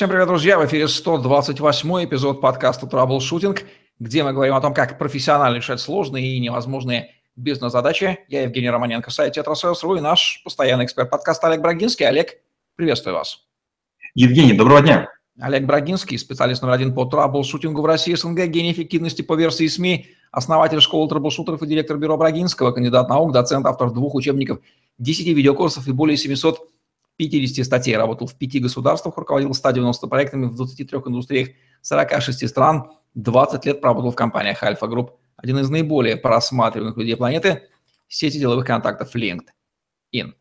Всем привет, друзья! В эфире 128 эпизод подкаста «Траблшутинг», где мы говорим о том, как профессионально решать сложные и невозможные бизнес-задачи. Я Евгений Романенко, сайт «Тетрасейлс.ру» и наш постоянный эксперт подкаста Олег Брагинский. Олег, приветствую вас. Евгений, доброго дня. Олег Брагинский, специалист номер один по траблшутингу в России, СНГ, гений эффективности по версии СМИ, основатель школы траблшутеров и директор бюро Брагинского, кандидат наук, доцент, автор двух учебников, 10 видеокурсов и более 700 50 статей, работал в пяти государствах, руководил 190 проектами в 23 индустриях 46 стран, 20 лет проработал в компаниях Альфа Групп, один из наиболее просматриваемых людей планеты, сети деловых контактов LinkedIn.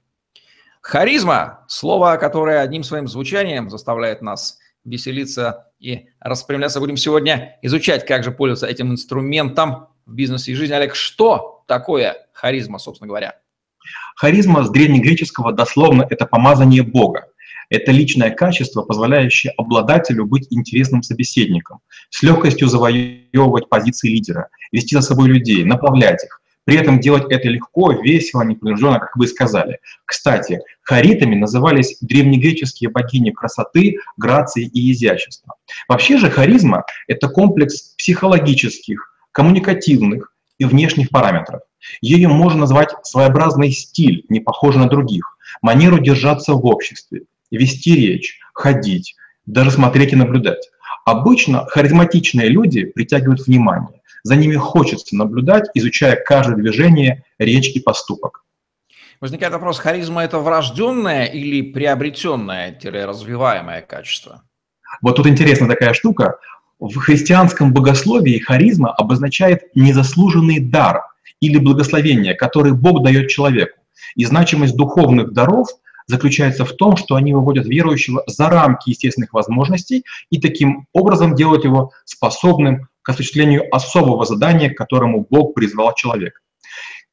Харизма – слово, которое одним своим звучанием заставляет нас веселиться и распрямляться. Будем сегодня изучать, как же пользоваться этим инструментом в бизнесе и жизни. Олег, что такое харизма, собственно говоря? Харизма с древнегреческого дословно – это помазание Бога. Это личное качество, позволяющее обладателю быть интересным собеседником, с легкостью завоевывать позиции лидера, вести за собой людей, направлять их. При этом делать это легко, весело, непринужденно, как вы сказали. Кстати, харитами назывались древнегреческие богини красоты, грации и изящества. Вообще же харизма – это комплекс психологических, коммуникативных и внешних параметров. Ее можно назвать своеобразный стиль, не похожий на других, манеру держаться в обществе, вести речь, ходить, даже смотреть и наблюдать. Обычно харизматичные люди притягивают внимание. За ними хочется наблюдать, изучая каждое движение, речь и поступок. Возникает вопрос, харизма – это врожденное или приобретенное-развиваемое качество? Вот тут интересная такая штука. В христианском богословии харизма обозначает незаслуженный дар – или благословения, которые Бог дает человеку. И значимость духовных даров заключается в том, что они выводят верующего за рамки естественных возможностей и таким образом делают его способным к осуществлению особого задания, к которому Бог призвал человека.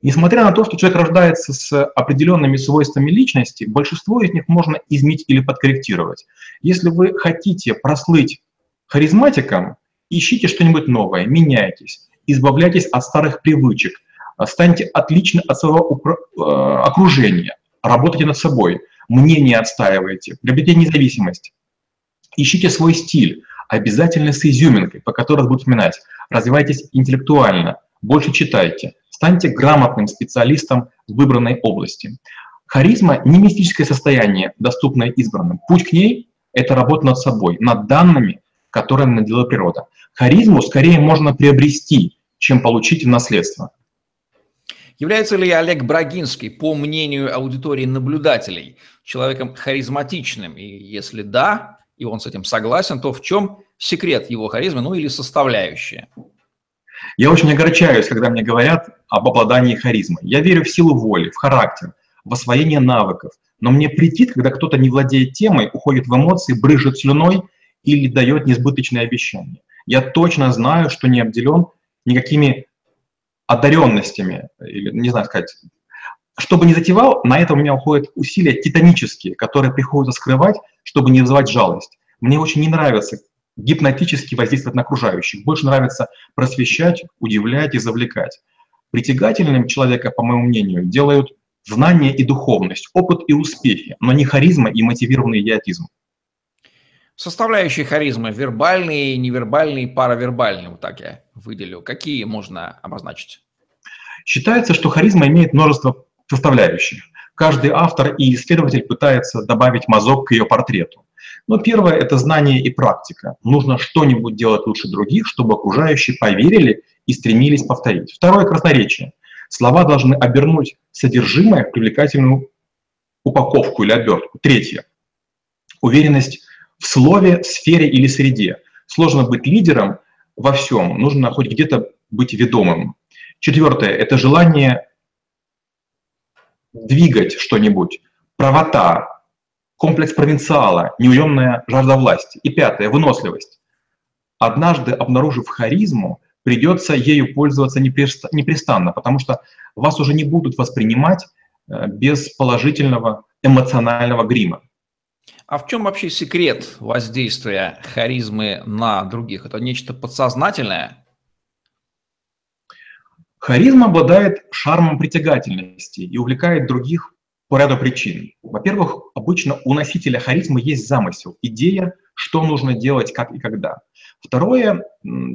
Несмотря на то, что человек рождается с определенными свойствами личности, большинство из них можно изменить или подкорректировать. Если вы хотите прослыть харизматиком, ищите что-нибудь новое, меняйтесь, избавляйтесь от старых привычек, станьте отлично от своего э, окружения, работайте над собой, мнение отстаивайте, приобретите независимость, ищите свой стиль, обязательно с изюминкой, по которой будут вспоминать, развивайтесь интеллектуально, больше читайте, станьте грамотным специалистом в выбранной области. Харизма – не мистическое состояние, доступное избранным. Путь к ней – это работа над собой, над данными, которые наделила природа. Харизму скорее можно приобрести, чем получить в наследство. Является ли Олег Брагинский, по мнению аудитории наблюдателей, человеком харизматичным? И если да, и он с этим согласен, то в чем секрет его харизмы, ну или составляющая? Я очень огорчаюсь, когда мне говорят об обладании харизмой. Я верю в силу воли, в характер, в освоение навыков. Но мне претит, когда кто-то не владеет темой, уходит в эмоции, брыжет слюной или дает несбыточные обещания. Я точно знаю, что не обделен никакими одаренностями, или не знаю сказать, что бы ни затевал, на это у меня уходят усилия титанические, которые приходится скрывать, чтобы не вызывать жалость. Мне очень не нравится гипнотически воздействовать на окружающих. Больше нравится просвещать, удивлять и завлекать. Притягательным человека, по моему мнению, делают знание и духовность, опыт и успехи, но не харизма и мотивированный идиотизм. Составляющие харизмы – вербальные, невербальные, паравербальные, вот так я выделю. Какие можно обозначить? Считается, что харизма имеет множество составляющих. Каждый автор и исследователь пытается добавить мазок к ее портрету. Но первое – это знание и практика. Нужно что-нибудь делать лучше других, чтобы окружающие поверили и стремились повторить. Второе – красноречие. Слова должны обернуть содержимое в привлекательную упаковку или обертку. Третье – уверенность в слове, сфере или среде. Сложно быть лидером во всем, нужно хоть где-то быть ведомым. Четвертое – это желание двигать что-нибудь, правота, комплекс провинциала, неуемная жажда власти. И пятое – выносливость. Однажды, обнаружив харизму, придется ею пользоваться непрестанно, потому что вас уже не будут воспринимать э, без положительного эмоционального грима. А в чем вообще секрет воздействия харизмы на других? Это нечто подсознательное? Харизма обладает шармом притягательности и увлекает других по ряду причин. Во-первых, обычно у носителя харизмы есть замысел, идея, что нужно делать, как и когда. Второе,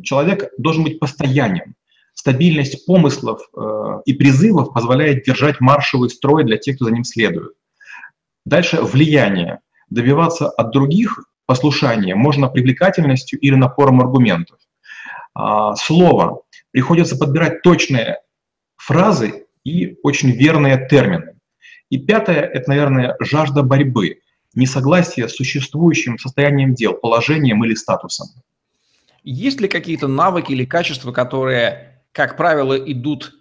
человек должен быть постоянен. Стабильность помыслов э, и призывов позволяет держать маршевый строй для тех, кто за ним следует. Дальше влияние. Добиваться от других послушания можно привлекательностью или напором аргументов. А, слово. Приходится подбирать точные фразы и очень верные термины. И пятое – это, наверное, жажда борьбы, несогласие с существующим состоянием дел, положением или статусом. Есть ли какие-то навыки или качества, которые, как правило, идут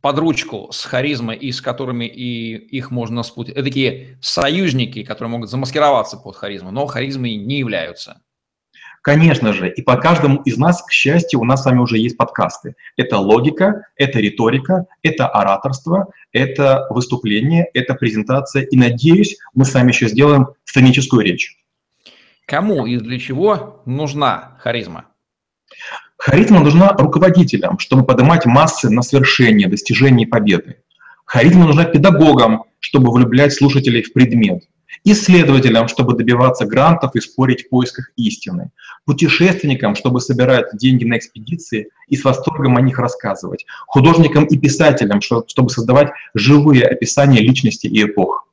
под ручку с харизмой и с которыми и их можно спутать? Это такие союзники, которые могут замаскироваться под харизму, но харизмой не являются. Конечно же, и по каждому из нас, к счастью, у нас с вами уже есть подкасты. Это логика, это риторика, это ораторство, это выступление, это презентация. И, надеюсь, мы с вами еще сделаем сценическую речь. Кому и для чего нужна харизма? Харизма нужна руководителям, чтобы поднимать массы на свершение, достижение победы. Харизма нужна педагогам, чтобы влюблять слушателей в предмет – исследователям, чтобы добиваться грантов и спорить в поисках истины, путешественникам, чтобы собирать деньги на экспедиции и с восторгом о них рассказывать, художникам и писателям, чтобы создавать живые описания личности и эпох.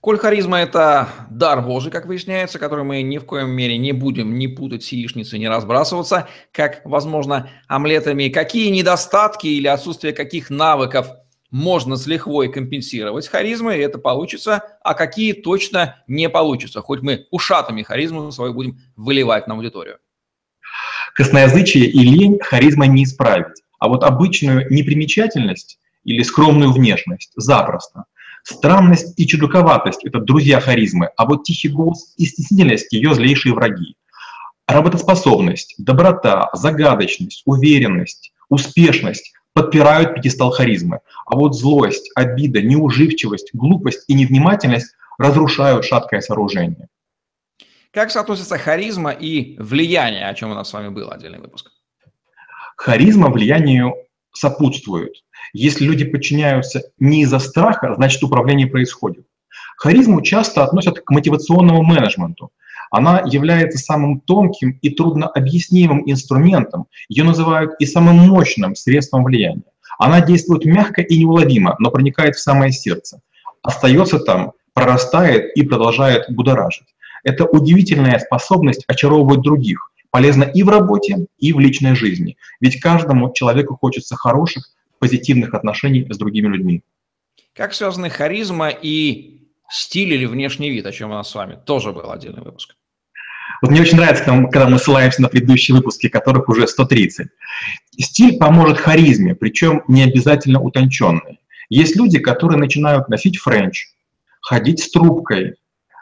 Коль харизма – это дар Божий, как выясняется, который мы ни в коем мере не будем не путать с яичницей, не разбрасываться, как, возможно, омлетами. Какие недостатки или отсутствие каких навыков – можно с лихвой компенсировать харизмой, и это получится, а какие точно не получится, хоть мы ушатами харизму свою будем выливать на аудиторию. Косноязычие и лень харизма не исправить, а вот обычную непримечательность или скромную внешность запросто. Странность и чудаковатость – это друзья харизмы, а вот тихий голос и стеснительность – ее злейшие враги. Работоспособность, доброта, загадочность, уверенность, успешность подпирают пьедестал харизмы. А вот злость, обида, неуживчивость, глупость и невнимательность разрушают шаткое сооружение. Как соотносятся харизма и влияние, о чем у нас с вами был отдельный выпуск? Харизма влиянию сопутствует. Если люди подчиняются не из-за страха, значит управление происходит. Харизму часто относят к мотивационному менеджменту она является самым тонким и труднообъяснимым инструментом, ее называют и самым мощным средством влияния. Она действует мягко и неуловимо, но проникает в самое сердце. Остается там, прорастает и продолжает будоражить. Это удивительная способность очаровывать других, полезна и в работе, и в личной жизни. Ведь каждому человеку хочется хороших, позитивных отношений с другими людьми. Как связаны харизма и стиль или внешний вид, о чем у нас с вами тоже был отдельный выпуск? Вот мне очень нравится, когда мы ссылаемся на предыдущие выпуски, которых уже 130. Стиль поможет харизме, причем не обязательно утонченной. Есть люди, которые начинают носить френч, ходить с трубкой,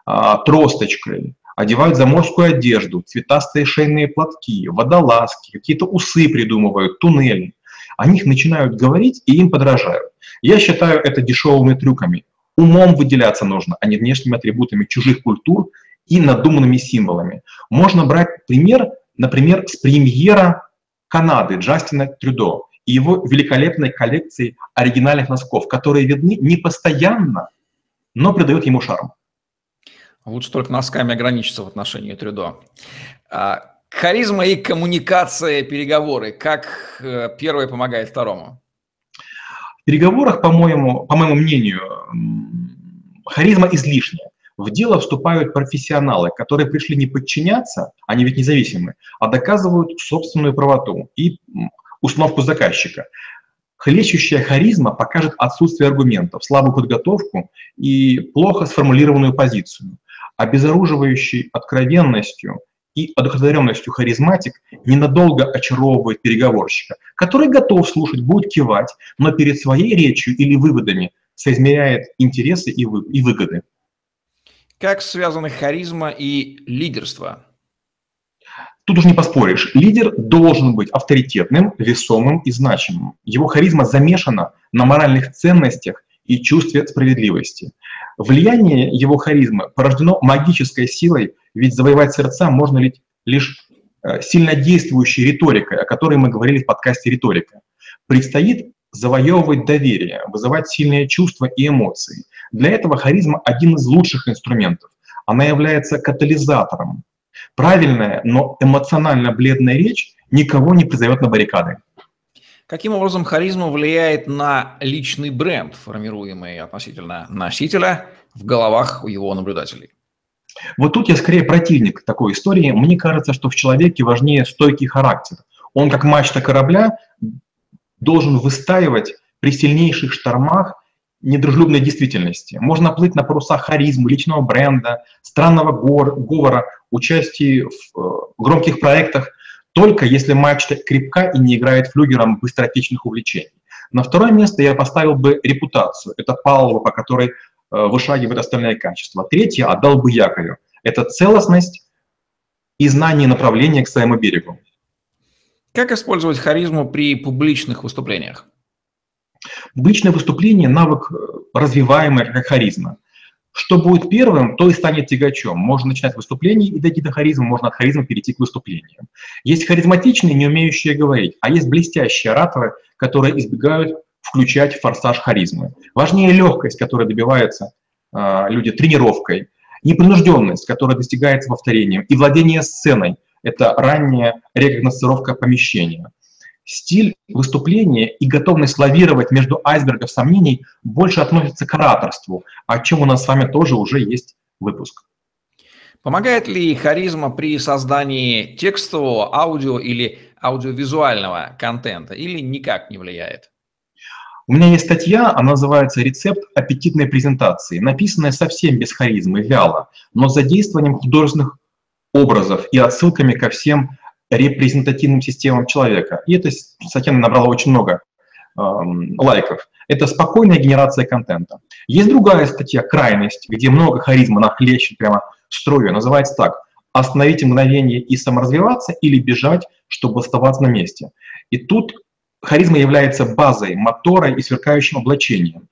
а, тросточкой, одевают заморскую одежду, цветастые шейные платки, водолазки, какие-то усы придумывают, туннели. О них начинают говорить и им подражают. Я считаю это дешевыми трюками. Умом выделяться нужно, а не внешними атрибутами чужих культур и надуманными символами. Можно брать пример, например, с премьера Канады Джастина Трюдо и его великолепной коллекции оригинальных носков, которые видны не постоянно, но придают ему шарм. Лучше только носками ограничиться в отношении Трюдо. Харизма и коммуникация, переговоры. Как э, первое помогает второму? В переговорах, по-моему, по моему мнению, харизма излишняя. В дело вступают профессионалы, которые пришли не подчиняться, они ведь независимы, а доказывают собственную правоту и установку заказчика. Хлещущая харизма покажет отсутствие аргументов, слабую подготовку и плохо сформулированную позицию. Обезоруживающий откровенностью и одухотворенностью харизматик ненадолго очаровывает переговорщика, который готов слушать, будет кивать, но перед своей речью или выводами соизмеряет интересы и выгоды. Как связаны харизма и лидерство? Тут уж не поспоришь. Лидер должен быть авторитетным, весомым и значимым. Его харизма замешана на моральных ценностях и чувстве справедливости. Влияние его харизмы порождено магической силой, ведь завоевать сердца можно лишь э, сильнодействующей риторикой, о которой мы говорили в подкасте «Риторика». Предстоит завоевывать доверие, вызывать сильные чувства и эмоции. Для этого харизма один из лучших инструментов. она является катализатором. Правильная, но эмоционально бледная речь никого не призовет на баррикады. Каким образом харизма влияет на личный бренд, формируемый относительно носителя в головах у его наблюдателей? Вот тут я скорее противник такой истории. Мне кажется, что в человеке важнее стойкий характер. Он, как мачта корабля, должен выстаивать при сильнейших штормах недружелюбной действительности. Можно плыть на парусах харизмы, личного бренда, странного говора, участия в э, громких проектах, только если мачта крепка и не играет флюгером быстротечных увлечений. На второе место я поставил бы репутацию. Это палуба, по которой э, вышагивают остальные качества. Третье отдал бы якорю. Это целостность и знание направления к своему берегу. Как использовать харизму при публичных выступлениях? Публичное выступление – навык, э, развиваемый как харизма. Что будет первым, то и станет тягачом. Можно начинать выступление и дойти до харизмы, можно от харизмы перейти к выступлению. Есть харизматичные, не умеющие говорить, а есть блестящие ораторы, которые избегают включать форсаж харизмы. Важнее легкость, которая добивается э, люди тренировкой, непринужденность, которая достигается повторением, и владение сценой – это ранняя рекогносцировка помещения стиль выступления и готовность лавировать между айсбергов сомнений больше относится к ораторству, о чем у нас с вами тоже уже есть выпуск. Помогает ли харизма при создании текстового, аудио или аудиовизуального контента или никак не влияет? У меня есть статья, она называется «Рецепт аппетитной презентации», написанная совсем без харизмы, вяло, но с задействованием художественных образов и отсылками ко всем репрезентативным системам человека. И эта статья набрала очень много э, лайков. Это спокойная генерация контента. Есть другая статья «Крайность», где много харизма, она хлещет прямо строю. Называется так «Остановить мгновение и саморазвиваться или бежать, чтобы оставаться на месте». И тут харизма является базой, мотора и сверкающим облачением.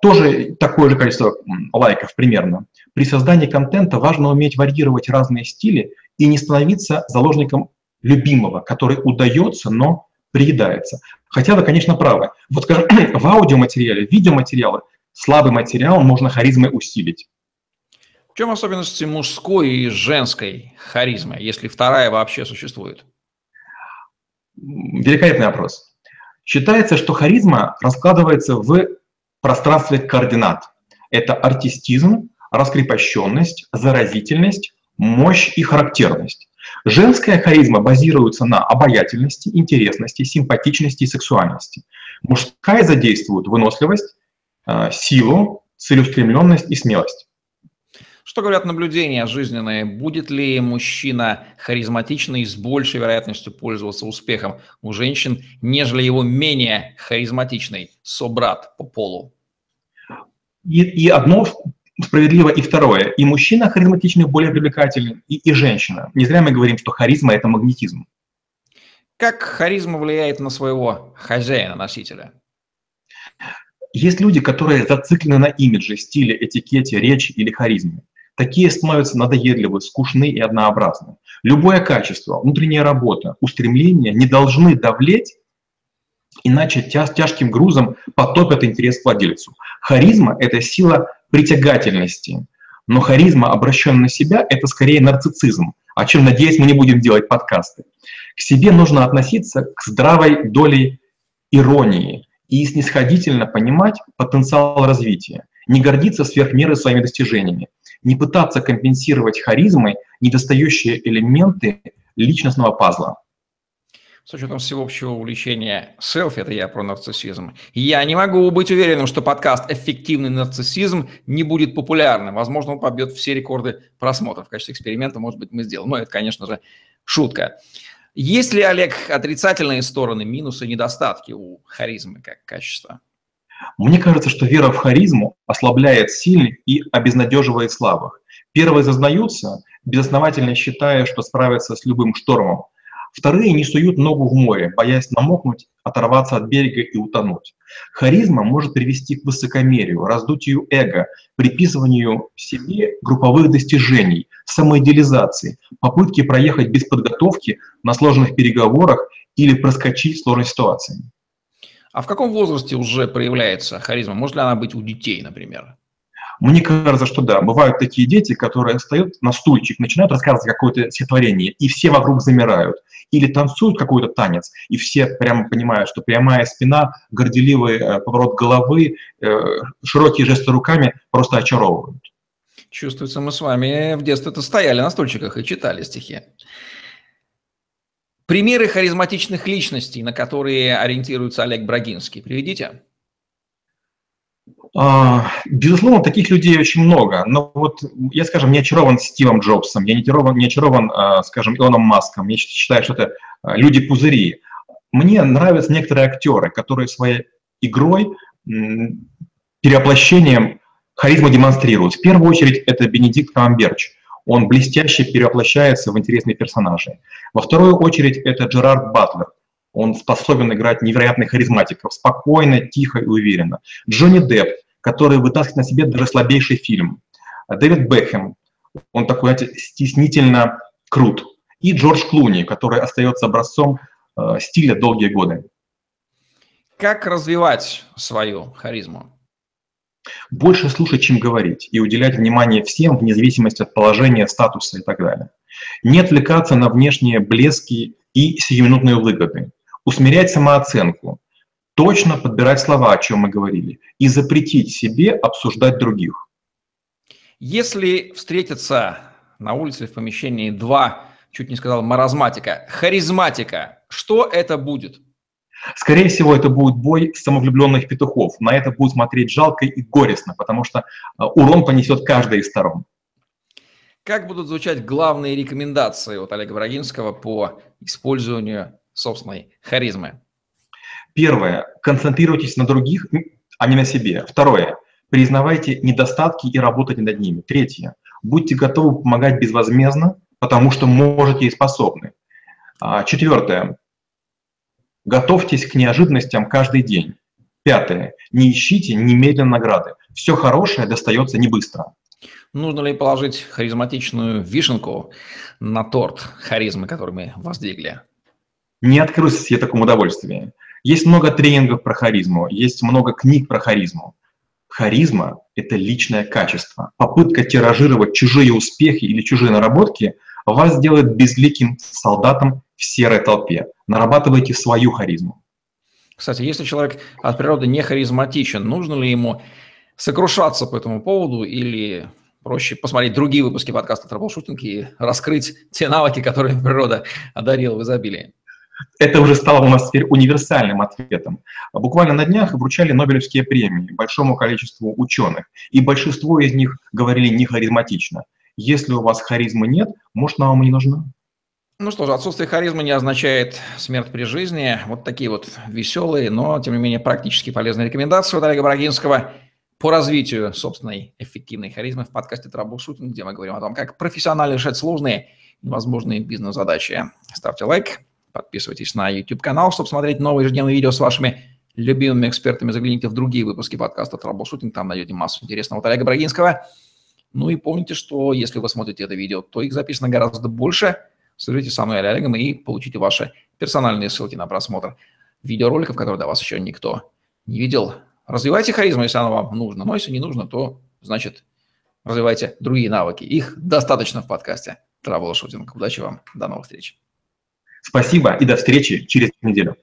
Тоже такое же количество лайков примерно. При создании контента важно уметь варьировать разные стили и не становиться заложником любимого, который удается, но приедается. Хотя вы, конечно, правы. Вот, скажем, в аудиоматериале, в видеоматериале слабый материал можно харизмой усилить. В чем особенности мужской и женской харизмы, если вторая вообще существует? Великолепный вопрос. Считается, что харизма раскладывается в пространстве координат. Это артистизм, раскрепощенность, заразительность, мощь и характерность. Женская харизма базируется на обаятельности, интересности, симпатичности и сексуальности. Мужская задействует выносливость, э, силу, целеустремленность и смелость. Что говорят наблюдения жизненные? Будет ли мужчина харизматичный с большей вероятностью пользоваться успехом у женщин, нежели его менее харизматичный собрат по полу? И, и одно справедливо и второе. И мужчина харизматичный более привлекательный, и, и женщина. Не зря мы говорим, что харизма – это магнетизм. Как харизма влияет на своего хозяина, носителя? Есть люди, которые зациклены на имидже, стиле, этикете, речи или харизме. Такие становятся надоедливы, скучны и однообразны. Любое качество, внутренняя работа, устремления не должны давлеть, иначе тя тяжким грузом потопят интерес к владельцу. Харизма – это сила притягательности. Но харизма, обращенная на себя, это скорее нарциссизм, о чем, надеюсь, мы не будем делать подкасты. К себе нужно относиться к здравой долей иронии и снисходительно понимать потенциал развития, не гордиться сверх меры своими достижениями, не пытаться компенсировать харизмой недостающие элементы личностного пазла с учетом всеобщего увлечения селфи, это я про нарциссизм, я не могу быть уверенным, что подкаст «Эффективный нарциссизм» не будет популярным. Возможно, он побьет все рекорды просмотров. В качестве эксперимента, может быть, мы сделаем. Но это, конечно же, шутка. Есть ли, Олег, отрицательные стороны, минусы, недостатки у харизмы как качества? Мне кажется, что вера в харизму ослабляет сильных и обезнадеживает слабых. Первые зазнаются, безосновательно считая, что справятся с любым штормом, Вторые не суют ногу в море, боясь намокнуть, оторваться от берега и утонуть. Харизма может привести к высокомерию, раздутию эго, приписыванию себе групповых достижений, самоидеализации, попытке проехать без подготовки на сложных переговорах или проскочить сложной ситуации. А в каком возрасте уже проявляется харизма? Может ли она быть у детей, например? Мне кажется, что да, бывают такие дети, которые встают на стульчик, начинают рассказывать какое-то стихотворение, и все вокруг замирают. Или танцуют какой-то танец, и все прямо понимают, что прямая спина, горделивый э, поворот головы, э, широкие жесты руками просто очаровывают. Чувствуется, мы с вами в детстве-то стояли на стульчиках и читали стихи. Примеры харизматичных личностей, на которые ориентируется Олег Брагинский, приведите. А, безусловно, таких людей очень много. Но вот я, скажем, не очарован Стивом Джобсом, я не очарован, не очарован а, скажем, Илоном Маском. Я считаю, что это а, люди-пузыри. Мне нравятся некоторые актеры, которые своей игрой, перевоплощением харизму демонстрируют. В первую очередь это Бенедикт Камберч. Он блестяще перевоплощается в интересные персонажи. Во вторую очередь это Джерард Батлер. Он способен играть невероятных харизматиков, спокойно, тихо и уверенно. Джонни Депп, который вытаскивает на себе даже слабейший фильм. Дэвид Бекхэм, он такой, знаете, стеснительно крут. И Джордж Клуни, который остается образцом э, стиля долгие годы. Как развивать свою харизму? Больше слушать, чем говорить, и уделять внимание всем, вне зависимости от положения, статуса и так далее. Не отвлекаться на внешние блески и сиюминутные выгоды усмирять самооценку, точно подбирать слова, о чем мы говорили, и запретить себе обсуждать других. Если встретятся на улице в помещении два, чуть не сказал, маразматика, харизматика, что это будет? Скорее всего, это будет бой самовлюбленных петухов. На это будет смотреть жалко и горестно, потому что а, урон понесет каждая из сторон. Как будут звучать главные рекомендации от Олега Брагинского по использованию собственной харизмы? Первое. Концентрируйтесь на других, а не на себе. Второе. Признавайте недостатки и работайте над ними. Третье. Будьте готовы помогать безвозмездно, потому что можете и способны. А, четвертое. Готовьтесь к неожиданностям каждый день. Пятое. Не ищите немедленно награды. Все хорошее достается не быстро. Нужно ли положить харизматичную вишенку на торт харизмы, который мы воздвигли? не открылся себе такому удовольствию. Есть много тренингов про харизму, есть много книг про харизму. Харизма – это личное качество. Попытка тиражировать чужие успехи или чужие наработки вас делает безликим солдатом в серой толпе. Нарабатывайте свою харизму. Кстати, если человек от природы не харизматичен, нужно ли ему сокрушаться по этому поводу или проще посмотреть другие выпуски подкаста «Трэблшутинг» и раскрыть те навыки, которые природа одарила в изобилии? Это уже стало у нас теперь универсальным ответом. Буквально на днях вручали Нобелевские премии большому количеству ученых, и большинство из них говорили не харизматично. Если у вас харизмы нет, может, она вам и не нужна. Ну что же, отсутствие харизмы не означает смерть при жизни. Вот такие вот веселые, но, тем не менее, практически полезные рекомендации от Олега Брагинского по развитию собственной эффективной харизмы в подкасте «Траблшутинг», где мы говорим о том, как профессионально решать сложные невозможные бизнес-задачи. Ставьте лайк, Подписывайтесь на YouTube-канал, чтобы смотреть новые ежедневные видео с вашими любимыми экспертами. Загляните в другие выпуски подкаста «Траблшутинг», там найдете массу интересного от Олега Брагинского. Ну и помните, что если вы смотрите это видео, то их записано гораздо больше. Свяжитесь со мной Олегом и получите ваши персональные ссылки на просмотр видеороликов, которые до вас еще никто не видел. Развивайте харизму, если оно вам нужно. Но если не нужно, то, значит, развивайте другие навыки. Их достаточно в подкасте Траблшутинг. Удачи вам. До новых встреч. Спасибо и до встречи через неделю.